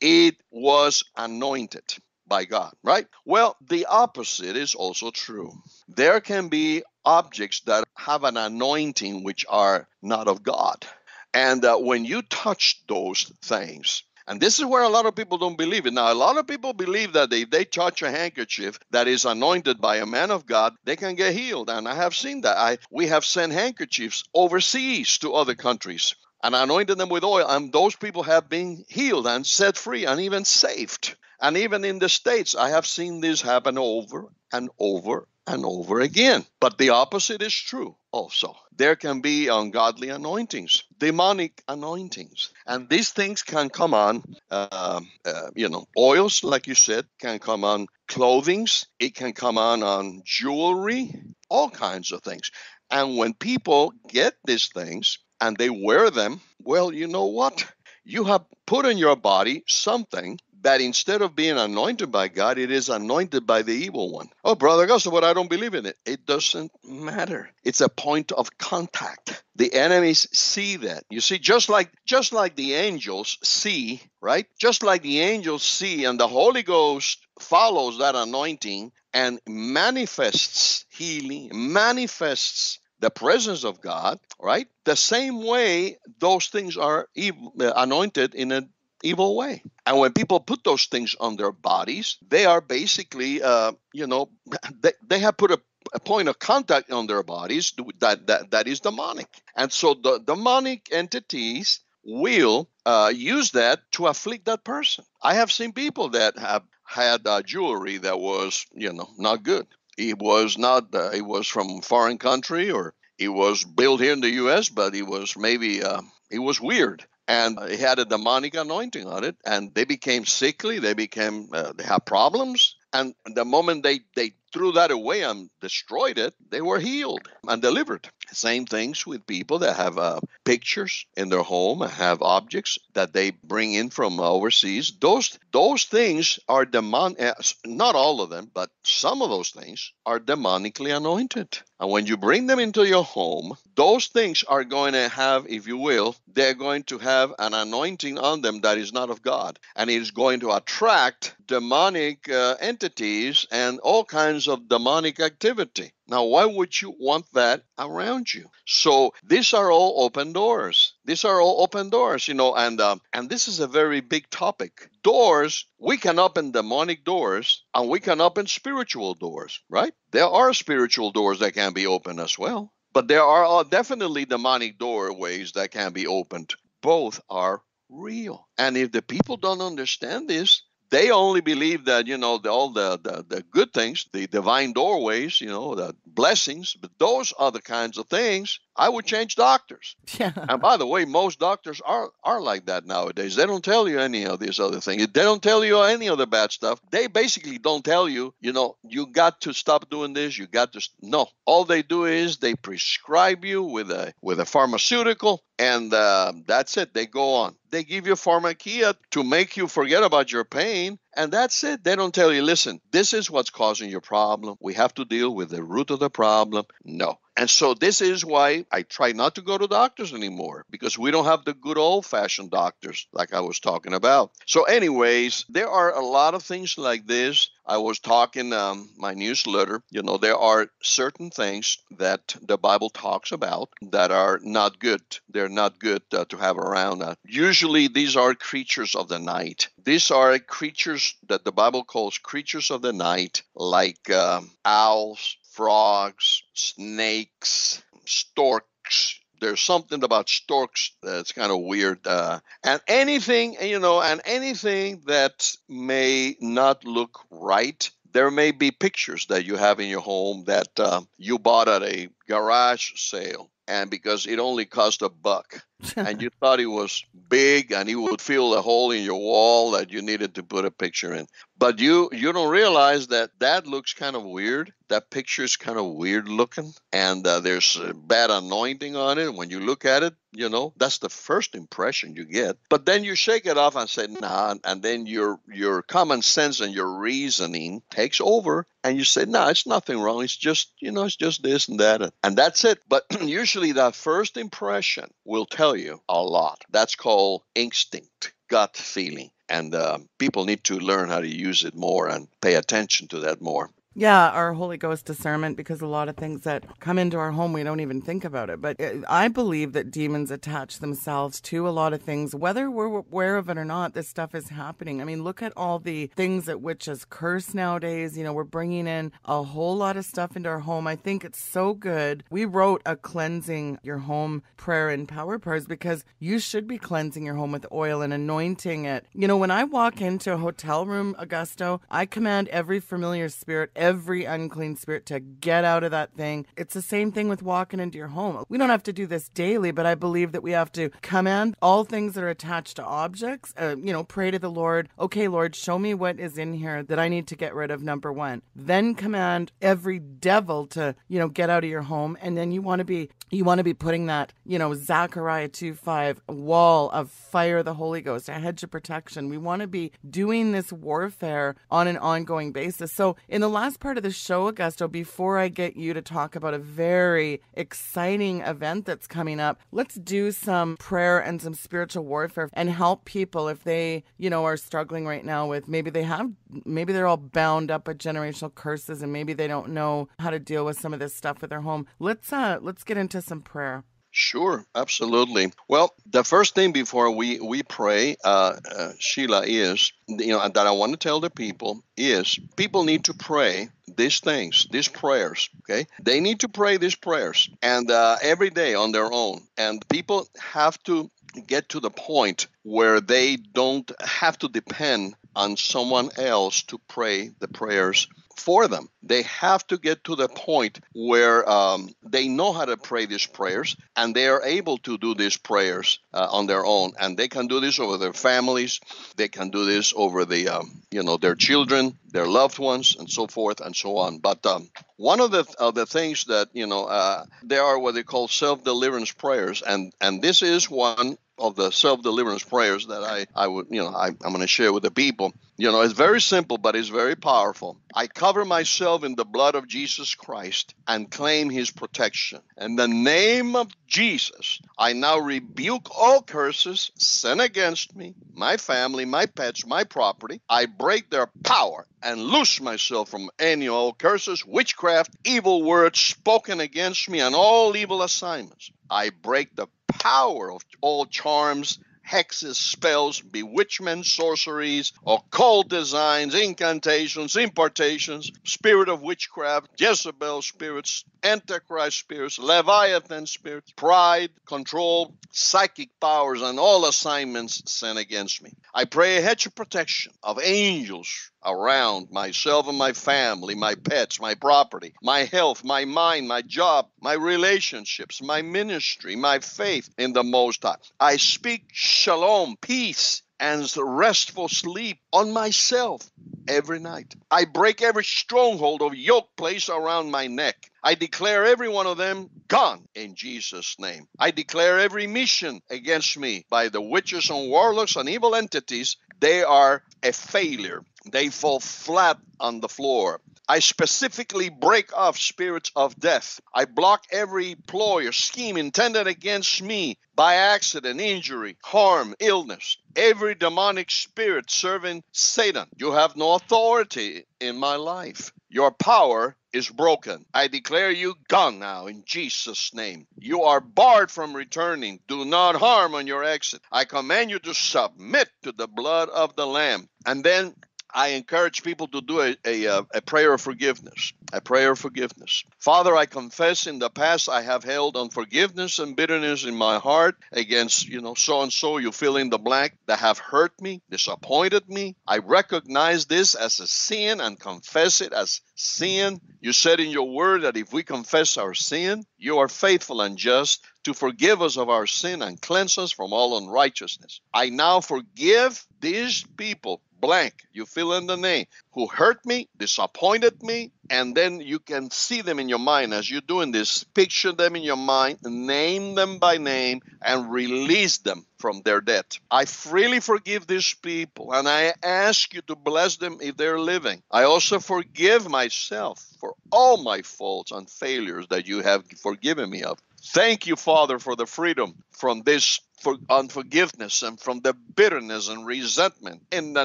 it was anointed by God, right? Well, the opposite is also true. There can be objects that have an anointing which are not of God. And uh, when you touch those things, and this is where a lot of people don't believe it. Now, a lot of people believe that if they touch a handkerchief that is anointed by a man of God, they can get healed. And I have seen that. I we have sent handkerchiefs overseas to other countries and anointed them with oil, and those people have been healed and set free and even saved. And even in the States, I have seen this happen over and over and over again. But the opposite is true also. There can be ungodly anointings, demonic anointings. And these things can come on, uh, uh, you know, oils, like you said, can come on clothings, it can come on on jewelry, all kinds of things. And when people get these things, and they wear them, well, you know what? You have put in your body something that instead of being anointed by God, it is anointed by the evil one. Oh, Brother Augusto, but I don't believe in it. It doesn't matter. It's a point of contact. The enemies see that. You see, just like just like the angels see, right? Just like the angels see, and the Holy Ghost follows that anointing and manifests healing, manifests the presence of God, right? The same way those things are uh, anointed in an evil way. And when people put those things on their bodies, they are basically, uh, you know, they, they have put a, a point of contact on their bodies that, that, that is demonic. And so the demonic entities will uh, use that to afflict that person. I have seen people that have had uh, jewelry that was, you know, not good. It was not. Uh, it was from foreign country, or it was built here in the U.S., but it was maybe uh, it was weird, and it had a demonic anointing on it, and they became sickly. They became uh, they had problems, and the moment they they threw that away and destroyed it, they were healed and delivered. Same things with people that have uh, pictures in their home, have objects that they bring in from overseas. Those those things are demon. Uh, not all of them, but some of those things are demonically anointed. And when you bring them into your home, those things are going to have, if you will, they're going to have an anointing on them that is not of God. And it is going to attract demonic uh, entities and all kinds of demonic activity. Now, why would you want that around you? So these are all open doors. These are all open doors, you know, and um, and this is a very big topic. Doors, we can open demonic doors, and we can open spiritual doors, right? There are spiritual doors that can be opened as well, but there are uh, definitely demonic doorways that can be opened. Both are real, and if the people don't understand this, they only believe that you know the, all the, the, the good things the divine doorways you know the blessings but those are the kinds of things i would change doctors. Yeah. And by the way most doctors are are like that nowadays. They don't tell you any of these other things. They don't tell you any of the bad stuff. They basically don't tell you you know you got to stop doing this you got to no. All they do is they prescribe you with a with a pharmaceutical and uh, that's it. They go on. They give you pharmakeia to make you forget about your pain and that's it. They don't tell you, listen, this is what's causing your problem. We have to deal with the root of the problem. No. And so this is why I try not to go to doctors anymore because we don't have the good old fashioned doctors like I was talking about. So, anyways, there are a lot of things like this. I was talking um, my newsletter. You know, there are certain things that the Bible talks about that are not good. They're not good uh, to have around. Uh, usually, these are creatures of the night. These are creatures that the Bible calls creatures of the night, like um, owls, frogs, snakes, storks, there's something about storks that's kind of weird uh, and anything you know and anything that may not look right there may be pictures that you have in your home that uh, you bought at a garage sale and because it only cost a buck and you thought it was big and it would fill a hole in your wall that you needed to put a picture in. But you you don't realize that that looks kind of weird. That picture is kind of weird looking. And uh, there's bad anointing on it. When you look at it you know that's the first impression you get. But then you shake it off and say nah and then your your common sense and your reasoning takes over and you say nah, it's nothing wrong. It's just you know it's just this and that. And that's it. But usually that first impression will tell you a lot. That's called instinct gut feeling. And uh, people need to learn how to use it more and pay attention to that more yeah, our Holy Ghost discernment, because a lot of things that come into our home, we don't even think about it. But uh, I believe that demons attach themselves to a lot of things, whether we're aware of it or not. This stuff is happening. I mean, look at all the things that witches curse nowadays. You know, we're bringing in a whole lot of stuff into our home. I think it's so good. We wrote a cleansing your home prayer and power prayers because you should be cleansing your home with oil and anointing it. You know, when I walk into a hotel room, Augusto, I command every familiar spirit unclean spirit to get out of that thing. It's the same thing with walking into your home. We don't have to do this daily, but I believe that we have to command all things that are attached to objects. Uh, you know, pray to the Lord. Okay, Lord, show me what is in here that I need to get rid of. Number one. Then command every devil to you know get out of your home, and then you want to be you want to be putting that you know Zechariah two five wall of fire, the Holy Ghost, a hedge of protection. We want to be doing this warfare on an ongoing basis. So in the last part of the show, Augusto, before I get you to talk about a very exciting event that's coming up, let's do some prayer and some spiritual warfare and help people if they, you know, are struggling right now with maybe they have, maybe they're all bound up with generational curses and maybe they don't know how to deal with some of this stuff with their home. Let's, uh, let's get into some prayer. Sure, absolutely. Well, the first thing before we we pray, uh, uh, Sheila, is you know that I want to tell the people is people need to pray these things, these prayers. Okay, they need to pray these prayers, and uh, every day on their own. And people have to get to the point where they don't have to depend on someone else to pray the prayers for them. They have to get to the point where um, they know how to pray these prayers and they are able to do these prayers uh, on their own. And they can do this over their families. They can do this over the, um, you know, their children, their loved ones, and so forth and so on. But um, one of the of the things that you know, uh, there are what they call self deliverance prayers, and and this is one of the self deliverance prayers that I, I would, you know, I, I'm going to share with the people. You know, it's very simple, but it's very powerful. I cover myself in the blood of Jesus Christ and claim his protection. In the name of Jesus, I now rebuke all curses sent against me, my family, my pets, my property. I break their power and loose myself from any old curses, witchcraft, evil words spoken against me, and all evil assignments. I break the power of all charms, hexes, spells, bewitchments, sorceries, occult designs, incantations, impartations, spirit of witchcraft, Jezebel spirits, Antichrist spirits, Leviathan spirits, pride, control, psychic powers, and all assignments sent against me. I pray a hedge of protection of angels around myself and my family, my pets, my property, my health, my mind, my job, my relationships, my ministry, my faith in the Most High. I speak shalom, peace, and restful sleep on myself every night. I break every stronghold of yoke placed around my neck. I declare every one of them gone in Jesus' name. I declare every mission against me by the witches and warlocks and evil entities, they are a failure. They fall flat on the floor. I specifically break off spirits of death. I block every ploy or scheme intended against me by accident, injury, harm, illness. Every demonic spirit serving Satan. You have no authority in my life. Your power is broken. I declare you gone now in Jesus' name. You are barred from returning. Do not harm on your exit. I command you to submit to the blood of the Lamb. And then I encourage people to do a, a, uh, a, prayer of forgiveness. A prayer of forgiveness. Father, I confess in the past I have held unforgiveness and bitterness in my heart against, you know, so and so, you fill in the blank, that have hurt me, disappointed me. I recognize this as a sin and confess it as sin. You said in your word that if we confess our sin, you are faithful and just to forgive us of our sin and cleanse us from all unrighteousness. I now forgive these people blank. You fill in the name who hurt me, disappointed me, and then you can see them in your mind as you're doing this. Picture them in your mind, name them by name, and release them from their debt. I freely forgive these people, and I ask you to bless them if they're living. I also forgive myself for all my faults and failures that you have forgiven me of. Thank you, Father, for the freedom from this for unforgiveness and from the bitterness and resentment in the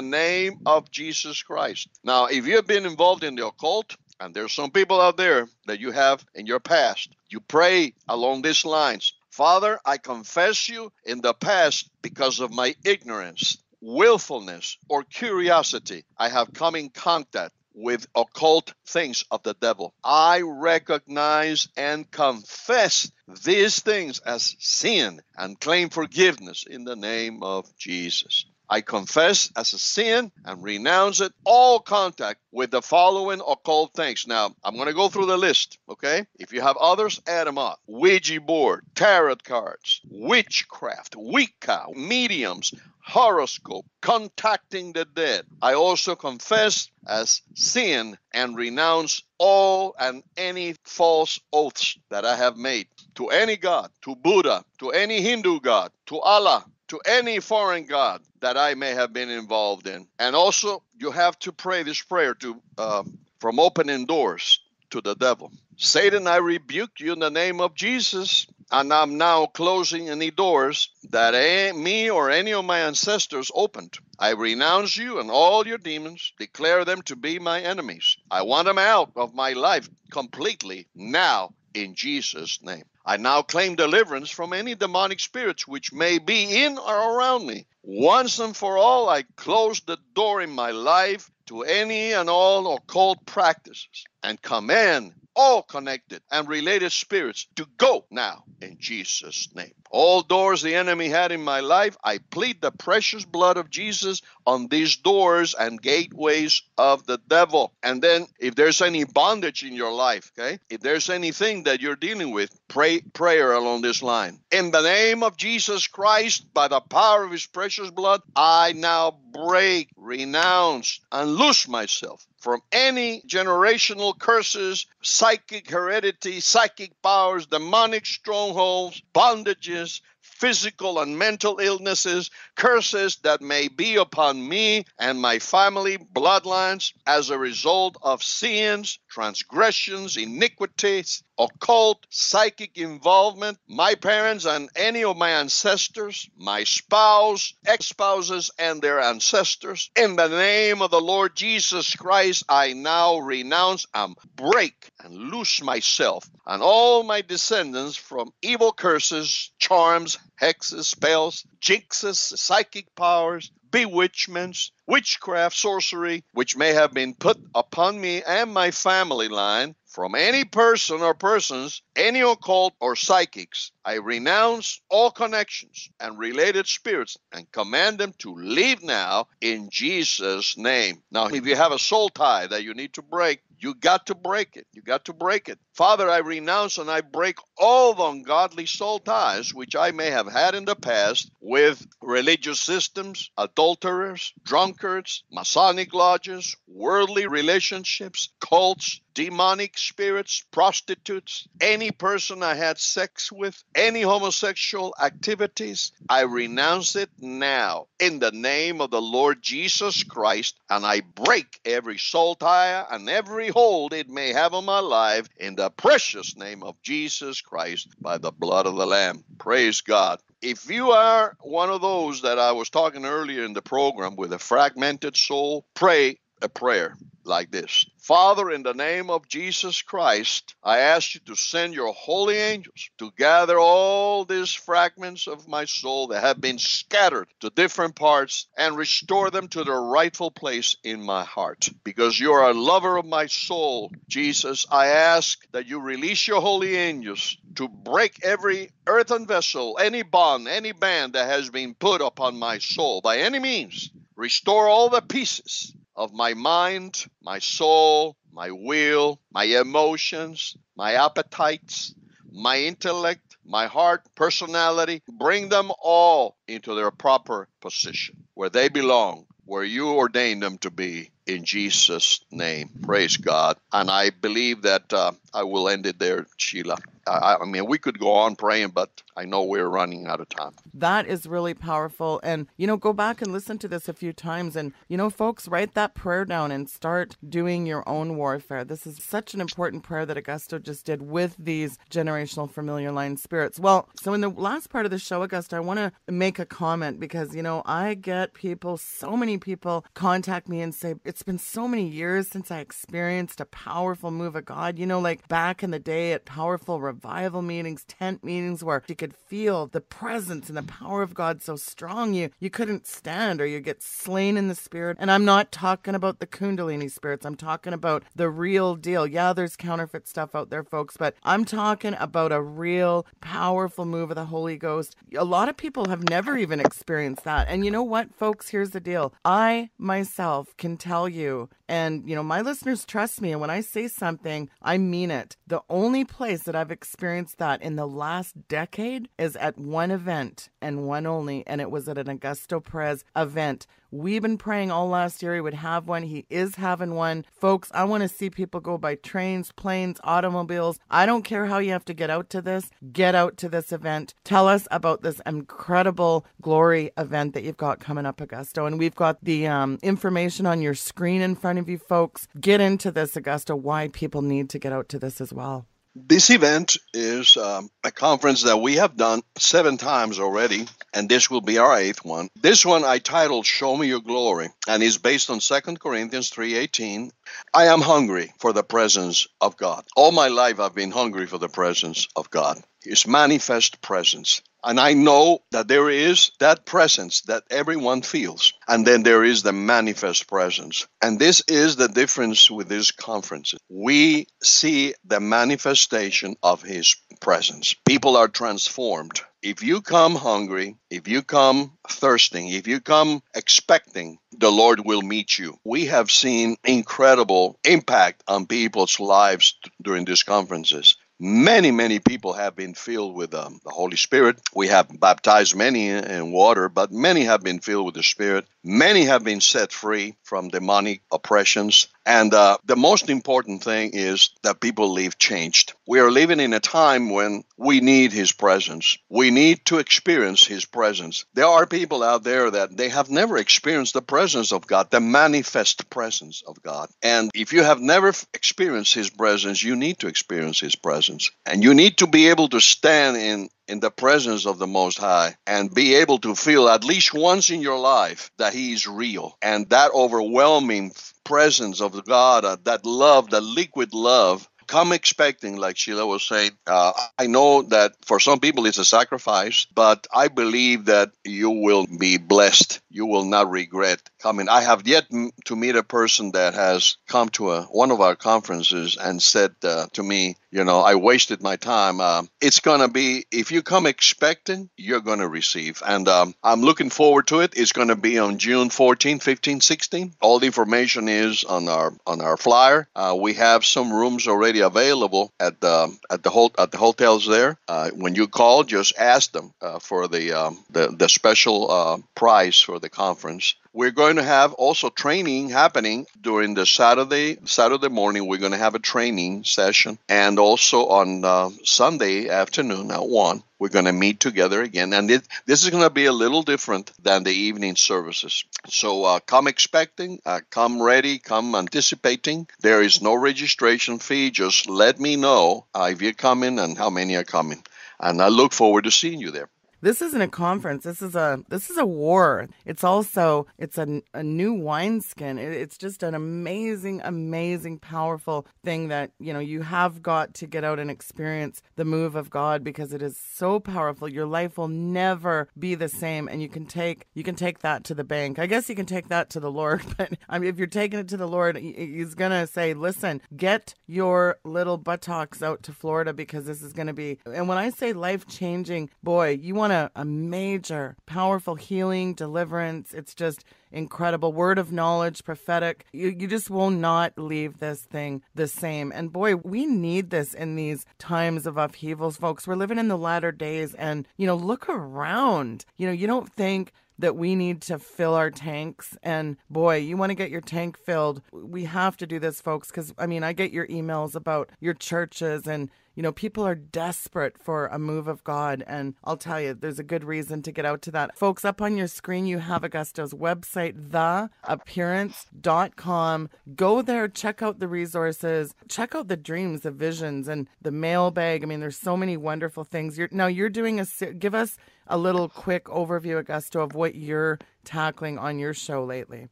name of Jesus Christ. Now, if you have been involved in the occult, and there's some people out there that you have in your past, you pray along these lines. Father, I confess you in the past because of my ignorance, willfulness, or curiosity. I have come in contact with occult things of the devil. I recognize and confess these things as sin and claim forgiveness in the name of Jesus. I confess as a sin and renounce it all contact with the following occult things. Now, I'm going to go through the list, okay? If you have others, add them up. Ouija board, tarot cards, witchcraft, Wicca, mediums, horoscope, contacting the dead. I also confess as sin and renounce all and any false oaths that I have made to any god, to Buddha, to any Hindu god, to Allah, to any foreign god that I may have been involved in. And also, you have to pray this prayer to uh, from opening doors to the devil. Satan, I rebuke you in the name of Jesus, and I'm now closing any doors that a, me or any of my ancestors opened. I renounce you and all your demons, declare them to be my enemies. I want them out of my life completely now in Jesus' name. I now claim deliverance from any demonic spirits which may be in or around me. Once and for all, I close the door in my life to any and all occult practices and command all connected and related spirits to go now in Jesus' name. All doors the enemy had in my life, I plead the precious blood of Jesus on these doors and gateways of the devil. And then, if there's any bondage in your life, okay, if there's anything that you're dealing with, pray prayer along this line. In the name of Jesus Christ, by the power of his precious blood, I now break, renounce, and loose myself from any generational curses, psychic heredity, psychic powers, demonic strongholds, bondages, physical and mental illnesses, curses that may be upon me and my family bloodlines as a result of sins, transgressions, iniquities, occult, psychic involvement, my parents and any of my ancestors, my spouse, ex spouses, and their ancestors. In the name of the Lord Jesus Christ, I now renounce and break and loose myself and all my descendants from evil curses, charms, hexes, spells, jinxes, psychic powers, bewitchments, witchcraft, sorcery, which may have been put upon me and my family line from any person or persons, any occult or psychics. I renounce all connections and related spirits and command them to leave now in Jesus' name. Now, if you have a soul tie that you need to break, you got to break it. You got to break it. Father, I renounce and I break all the ungodly soul ties which I may have had in the past with religious systems, adulterers, drunkards, Masonic lodges, worldly relationships, cults, demonic spirits, prostitutes, any person I had sex with, any homosexual activities. I renounce it now in the name of the Lord Jesus Christ, and I break every soul tie and every hold it may have on my life in the precious name of Jesus Christ by the blood of the Lamb. Praise God. If you are one of those that I was talking earlier in the program with a fragmented soul, pray a prayer like this Father, in the name of Jesus Christ, I ask you to send your holy angels to gather all these fragments of my soul that have been scattered to different parts and restore them to their rightful place in my heart. Because you are a lover of my soul, Jesus, I ask that you release your holy angels to break every earthen vessel, any bond, any band that has been put upon my soul by any means. Restore all the pieces of my mind, my soul, my will, my emotions, my appetites, my intellect, my heart, personality, bring them all into their proper position where they belong, where you ordained them to be in Jesus' name. Praise God. And I believe that uh, I will end it there, Sheila. I, I, mean, we could go on praying, but I know we're running out of time. That is really powerful. And, you know, go back and listen to this a few times. And, you know, folks, write that prayer down and start doing your own warfare. This is such an important prayer that Augusto just did with these generational familiar line spirits. Well, so in the last part of the show, Augusto, I want to make a comment because, you know, I get people, so many people contact me and say, it's been so many years since I experienced a powerful move of God. You know, like back in the day at powerful revival meetings, tent meetings where you could feel the presence and the power of God so strong you you couldn't stand or you get slain in the spirit. And I'm not talking about the kundalini spirits. I'm talking about the real deal. Yeah, there's counterfeit stuff out there, folks, but I'm talking about a real powerful move of the Holy Ghost. A lot of people have never even experienced that. And you know what, folks? Here's the deal. I myself can tell you, and you know, my listeners trust me, and when I say something, I mean it. The only place that I've experienced that in the last decade is at one event and one only, and it was at an Augusto Perez event We've been praying all last year he would have one. He is having one. Folks, I want to see people go by trains, planes, automobiles. I don't care how you have to get out to this. Get out to this event. Tell us about this incredible glory event that you've got coming up, Augusto. And we've got the um, information on your screen in front of you, folks. Get into this, Augusto, why people need to get out to this as well. This event is um, a conference that we have done seven times already, and this will be our eighth one. This one I titled "Show Me Your Glory," and is based on 2 Corinthians 3:18. I am hungry for the presence of God. All my life I've been hungry for the presence of God. His manifest presence. And I know that there is that presence that everyone feels. And then there is the manifest presence. And this is the difference with this conference. We see the manifestation of His presence. People are transformed. If you come hungry, if you come thirsting, if you come expecting, the Lord will meet you. We have seen incredible impact on people's lives during these conferences many many people have been filled with um, the holy spirit. We have baptized many in water but many have been filled with the spirit many have been set free from demonic oppressions and uh, the most important thing is that people live changed. We are living in a time when we need His presence. We need to experience His presence. There are people out there that they have never experienced the presence of God, the manifest presence of God. And if you have never experienced His presence, you need to experience His presence. And you need to be able to stand in in the presence of the Most High and be able to feel at least once in your life that He is real. And that overwhelming presence of God, uh, that love, that liquid love, come expecting, like Sheila was saying. Uh, I know that for some people it's a sacrifice, but I believe that you will be blessed. You will not regret coming. I have yet to meet a person that has come to a, one of our conferences and said uh, to me, you know, I wasted my time. Uh, it's going to be, if you come expecting, you're going to receive. And um, I'm looking forward to it. It's going to be on June 14, 15, 16. All the information is on our on our flyer. Uh, we have some rooms already available at the at the at the hotels there. Uh, when you call, just ask them uh, for the, um, the the special uh, price for the conference. We're going to have also training happening during the Saturday Saturday morning. We're going to have a training session, and also on uh, Sunday afternoon at one, we're going to meet together again. And it, this is going to be a little different than the evening services. So uh, come expecting, uh, come ready, come anticipating. There is no registration fee. Just let me know uh, if you're coming and how many are coming. And I look forward to seeing you there this isn't a conference. This is a this is a war. It's also it's a, a new wineskin. It, it's just an amazing, amazing, powerful thing that you know you have got to get out and experience the move of God because it is so powerful. Your life will never be the same, and you can take you can take that to the bank. I guess you can take that to the Lord, but I mean, if you're taking it to the Lord, He's gonna say, "Listen, get your little buttocks out to Florida because this is gonna be." And when I say life changing, boy, you want to a, a major, powerful healing, deliverance. It's just incredible. Word of knowledge, prophetic. You, you just will not leave this thing the same. And boy, we need this in these times of upheavals, folks. We're living in the latter days, and, you know, look around. You know, you don't think that we need to fill our tanks. And boy, you want to get your tank filled. We have to do this, folks, because I mean, I get your emails about your churches and you know, people are desperate for a move of God. And I'll tell you, there's a good reason to get out to that. Folks, up on your screen, you have Augusto's website, theappearance.com. Go there, check out the resources, check out the dreams, the visions, and the mailbag. I mean, there's so many wonderful things. You're, now, you're doing a, give us a little quick overview, Augusto, of what you're tackling on your show lately.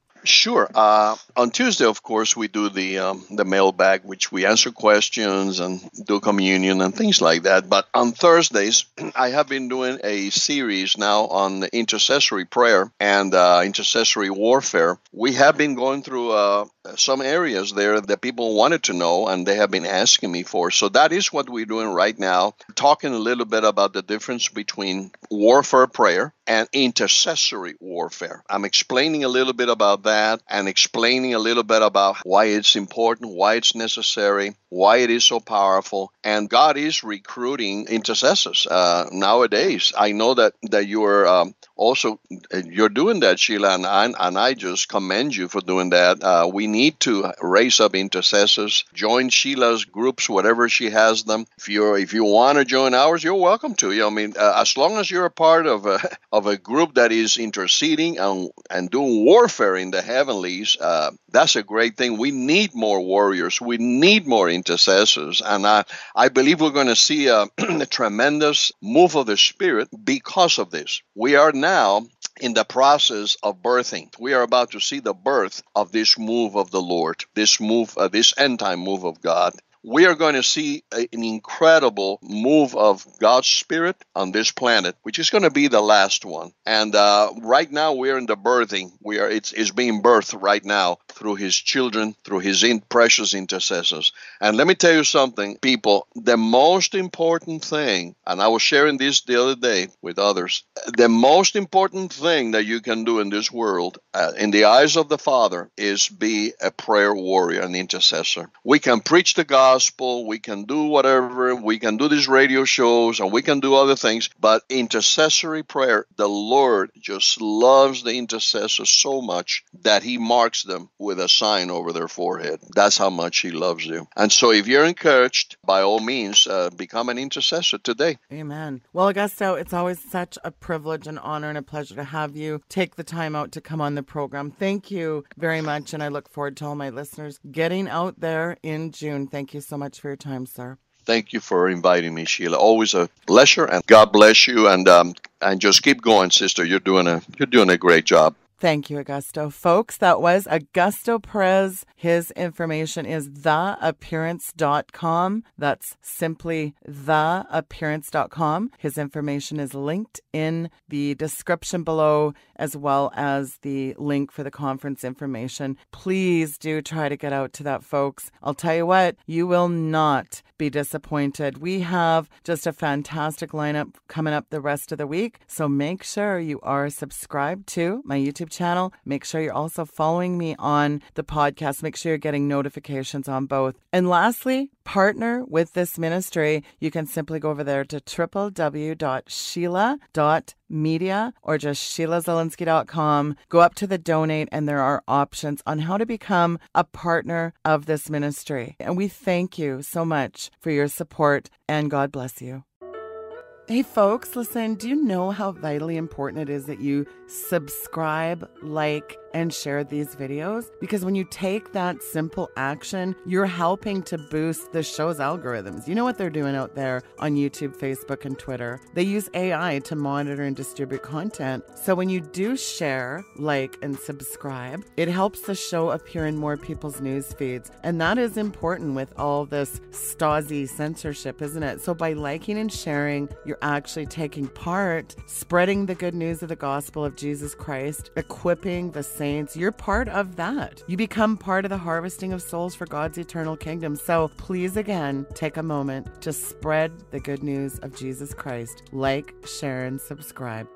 Sure. Uh, on Tuesday, of course, we do the um, the mailbag, which we answer questions and do communion and things like that. But on Thursdays, I have been doing a series now on intercessory prayer and uh, intercessory warfare. We have been going through uh, some areas there that people wanted to know and they have been asking me for. So that is what we're doing right now, talking a little bit about the difference between warfare prayer and intercessory warfare. I'm explaining a little bit about that and explaining a little bit about why it's important, why it's necessary, why it is so powerful. And God is recruiting intercessors uh, nowadays. I know that that you're um, also you're doing that, Sheila, and I, and I just commend you for doing that. Uh, we need to raise up intercessors. Join Sheila's groups, whatever she has them. If you're if you want to join ours, you're welcome to. You know, I mean, uh, as long as you're a part of a of a group that is interceding and and doing warfare in the heavenlies, uh, that's a great thing. We need more warriors. We need more intercessors, and I I believe we're going to see a, a tremendous move of the Spirit because of this. We are now in the process of birthing. We are about to see the birth of this move of the Lord, this move, uh, this end time move of God we are going to see a, an incredible move of God's Spirit on this planet, which is going to be the last one. And uh, right now, we're in the birthing. We are it's, it's being birthed right now through His children, through His in, precious intercessors. And let me tell you something, people. The most important thing, and I was sharing this the other day with others. The most important thing that you can do in this world, uh, in the eyes of the Father, is be a prayer warrior, an intercessor. We can preach the gospel gospel, we can do whatever, we can do these radio shows, and we can do other things. But intercessory prayer, the Lord just loves the intercessors so much that He marks them with a sign over their forehead. That's how much He loves you. And so, if you're encouraged, by all means, uh, become an intercessor today. Amen. Well, Augusto, it's always such a privilege and honor and a pleasure to have you take the time out to come on the program. Thank you very much. And I look forward to all my listeners getting out there in June. Thank you so much for your time, sir. Thank you for inviting me, Sheila. Always a pleasure, and God bless you. And um, and just keep going, sister. You're doing a you're doing a great job. Thank you, Augusto. Folks, that was Augusto Perez. His information is theappearance.com. That's simply theappearance.com. His information is linked in the description below, as well as the link for the conference information. Please do try to get out to that, folks. I'll tell you what, you will not be disappointed. We have just a fantastic lineup coming up the rest of the week. So make sure you are subscribed to my YouTube channel. Make sure you're also following me on the podcast. Make sure you're getting notifications on both. And lastly, partner with this ministry, you can simply go over there to www.sheila.media or just sheilazilinsky.com. Go up to the donate, and there are options on how to become a partner of this ministry. And we thank you so much for your support, and God bless you. Hey, folks, listen, do you know how vitally important it is that you subscribe, like, and share these videos because when you take that simple action, you're helping to boost the show's algorithms. You know what they're doing out there on YouTube, Facebook, and Twitter? They use AI to monitor and distribute content. So when you do share, like, and subscribe, it helps the show appear in more people's news feeds. And that is important with all this Stasi censorship, isn't it? So by liking and sharing, you're actually taking part, spreading the good news of the gospel of Jesus Christ, equipping the saints, you're part of that. You become part of the harvesting of souls for God's eternal kingdom. So please, again, take a moment to spread the good news of Jesus Christ. Like, share, and subscribe.